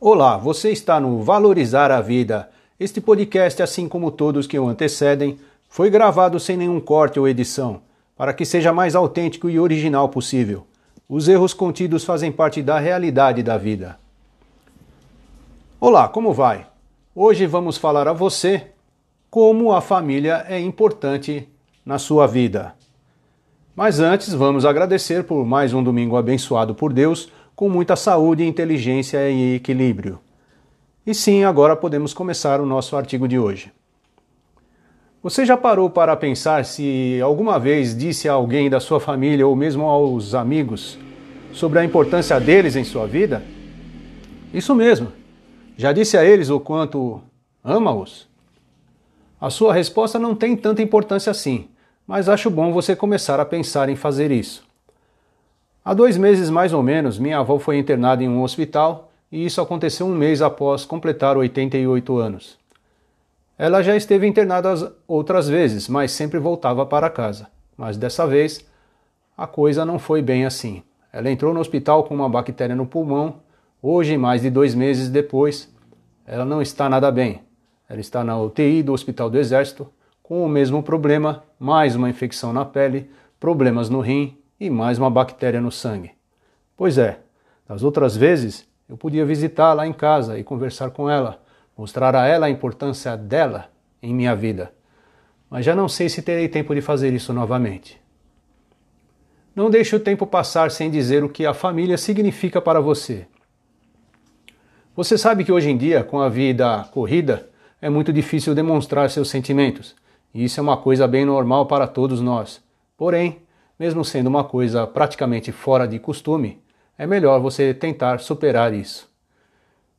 Olá, você está no Valorizar a Vida. Este podcast, assim como todos que o antecedem, foi gravado sem nenhum corte ou edição, para que seja mais autêntico e original possível. Os erros contidos fazem parte da realidade da vida. Olá, como vai? Hoje vamos falar a você como a família é importante na sua vida. Mas antes, vamos agradecer por mais um domingo abençoado por Deus com muita saúde, inteligência e equilíbrio. E sim, agora podemos começar o nosso artigo de hoje. Você já parou para pensar se alguma vez disse a alguém da sua família ou mesmo aos amigos sobre a importância deles em sua vida? Isso mesmo. Já disse a eles o quanto ama-os? A sua resposta não tem tanta importância assim, mas acho bom você começar a pensar em fazer isso. Há dois meses mais ou menos, minha avó foi internada em um hospital e isso aconteceu um mês após completar 88 anos. Ela já esteve internada outras vezes, mas sempre voltava para casa. Mas dessa vez, a coisa não foi bem assim. Ela entrou no hospital com uma bactéria no pulmão. Hoje, mais de dois meses depois, ela não está nada bem. Ela está na UTI do Hospital do Exército, com o mesmo problema, mais uma infecção na pele, problemas no rim e mais uma bactéria no sangue. Pois é, das outras vezes eu podia visitá-la em casa e conversar com ela, mostrar a ela a importância dela em minha vida. Mas já não sei se terei tempo de fazer isso novamente. Não deixe o tempo passar sem dizer o que a família significa para você. Você sabe que hoje em dia, com a vida corrida, é muito difícil demonstrar seus sentimentos. E isso é uma coisa bem normal para todos nós. Porém, mesmo sendo uma coisa praticamente fora de costume, é melhor você tentar superar isso.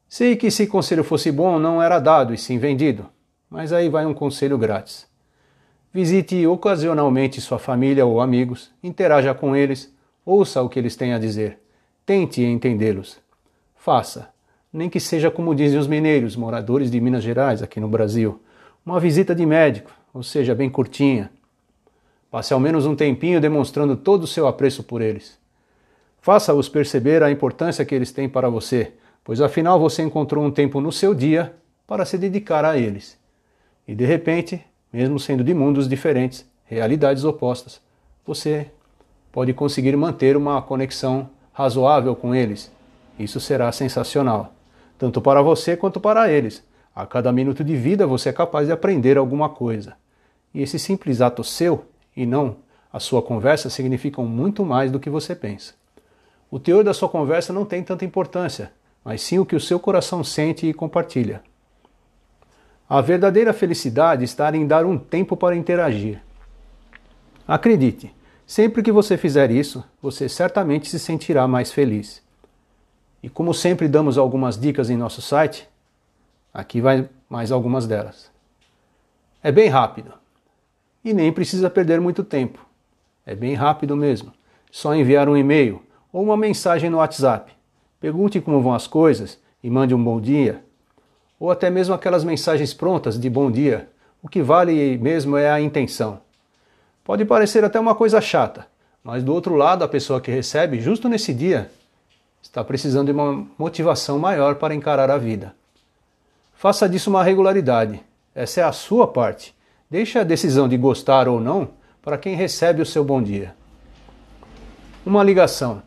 Sei que se conselho fosse bom não era dado e sim vendido, mas aí vai um conselho grátis. Visite ocasionalmente sua família ou amigos, interaja com eles, ouça o que eles têm a dizer, tente entendê-los. Faça, nem que seja como dizem os mineiros, moradores de Minas Gerais aqui no Brasil, uma visita de médico, ou seja, bem curtinha, Passe ao menos um tempinho demonstrando todo o seu apreço por eles. Faça-os perceber a importância que eles têm para você, pois afinal você encontrou um tempo no seu dia para se dedicar a eles. E de repente, mesmo sendo de mundos diferentes, realidades opostas, você pode conseguir manter uma conexão razoável com eles. Isso será sensacional, tanto para você quanto para eles. A cada minuto de vida você é capaz de aprender alguma coisa. E esse simples ato seu e não a sua conversa significam muito mais do que você pensa. O teor da sua conversa não tem tanta importância, mas sim o que o seu coração sente e compartilha. A verdadeira felicidade está em dar um tempo para interagir. Acredite, sempre que você fizer isso, você certamente se sentirá mais feliz. E como sempre damos algumas dicas em nosso site, aqui vai mais algumas delas. É bem rápido e nem precisa perder muito tempo. É bem rápido mesmo. Só enviar um e-mail ou uma mensagem no WhatsApp. Pergunte como vão as coisas e mande um bom dia. Ou até mesmo aquelas mensagens prontas de bom dia. O que vale mesmo é a intenção. Pode parecer até uma coisa chata, mas do outro lado, a pessoa que recebe, justo nesse dia, está precisando de uma motivação maior para encarar a vida. Faça disso uma regularidade. Essa é a sua parte. Deixe a decisão de gostar ou não para quem recebe o seu bom dia. Uma ligação.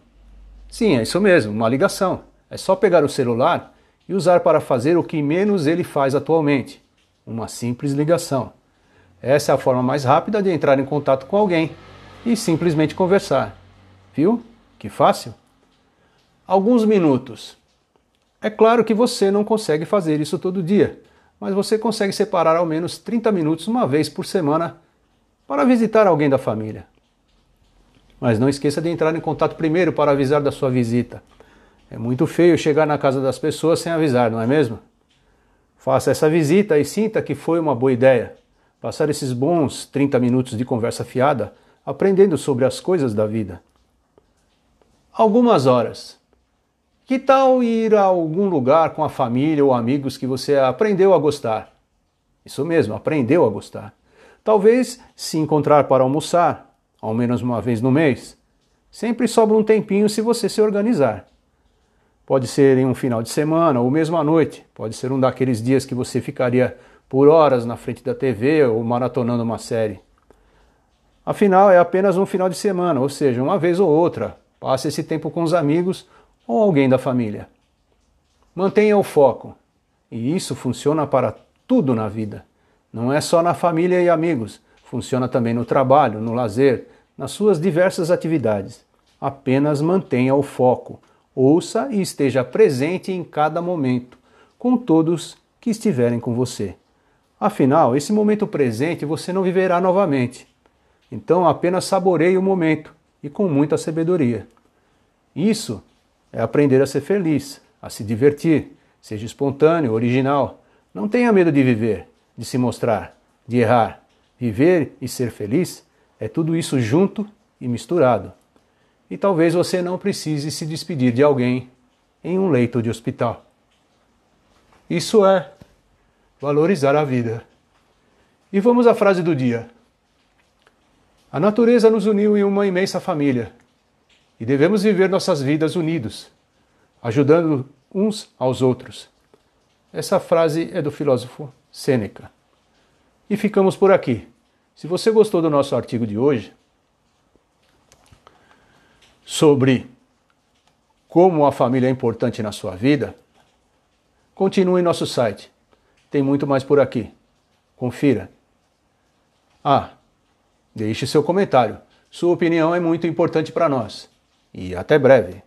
Sim, é isso mesmo, uma ligação. É só pegar o celular e usar para fazer o que menos ele faz atualmente: uma simples ligação. Essa é a forma mais rápida de entrar em contato com alguém e simplesmente conversar. Viu? Que fácil? Alguns minutos. É claro que você não consegue fazer isso todo dia, mas você consegue separar ao menos 30 minutos uma vez por semana para visitar alguém da família. Mas não esqueça de entrar em contato primeiro para avisar da sua visita. É muito feio chegar na casa das pessoas sem avisar, não é mesmo? Faça essa visita e sinta que foi uma boa ideia. Passar esses bons 30 minutos de conversa fiada aprendendo sobre as coisas da vida. Algumas horas. Que tal ir a algum lugar com a família ou amigos que você aprendeu a gostar? Isso mesmo, aprendeu a gostar. Talvez se encontrar para almoçar, ao menos uma vez no mês. Sempre sobra um tempinho se você se organizar. Pode ser em um final de semana ou mesmo à noite. Pode ser um daqueles dias que você ficaria por horas na frente da TV ou maratonando uma série. Afinal, é apenas um final de semana, ou seja, uma vez ou outra. Passe esse tempo com os amigos ou alguém da família. Mantenha o foco. E isso funciona para tudo na vida. Não é só na família e amigos, funciona também no trabalho, no lazer, nas suas diversas atividades. Apenas mantenha o foco, ouça e esteja presente em cada momento, com todos que estiverem com você. Afinal, esse momento presente você não viverá novamente. Então apenas saboreie o momento e com muita sabedoria. Isso é aprender a ser feliz, a se divertir, seja espontâneo, original. Não tenha medo de viver, de se mostrar, de errar. Viver e ser feliz é tudo isso junto e misturado. E talvez você não precise se despedir de alguém em um leito de hospital. Isso é valorizar a vida. E vamos à frase do dia. A natureza nos uniu em uma imensa família e devemos viver nossas vidas unidos, ajudando uns aos outros. Essa frase é do filósofo Sêneca. E ficamos por aqui. Se você gostou do nosso artigo de hoje sobre como a família é importante na sua vida, continue em nosso site. Tem muito mais por aqui. Confira. Ah, deixe seu comentário. Sua opinião é muito importante para nós. E até breve.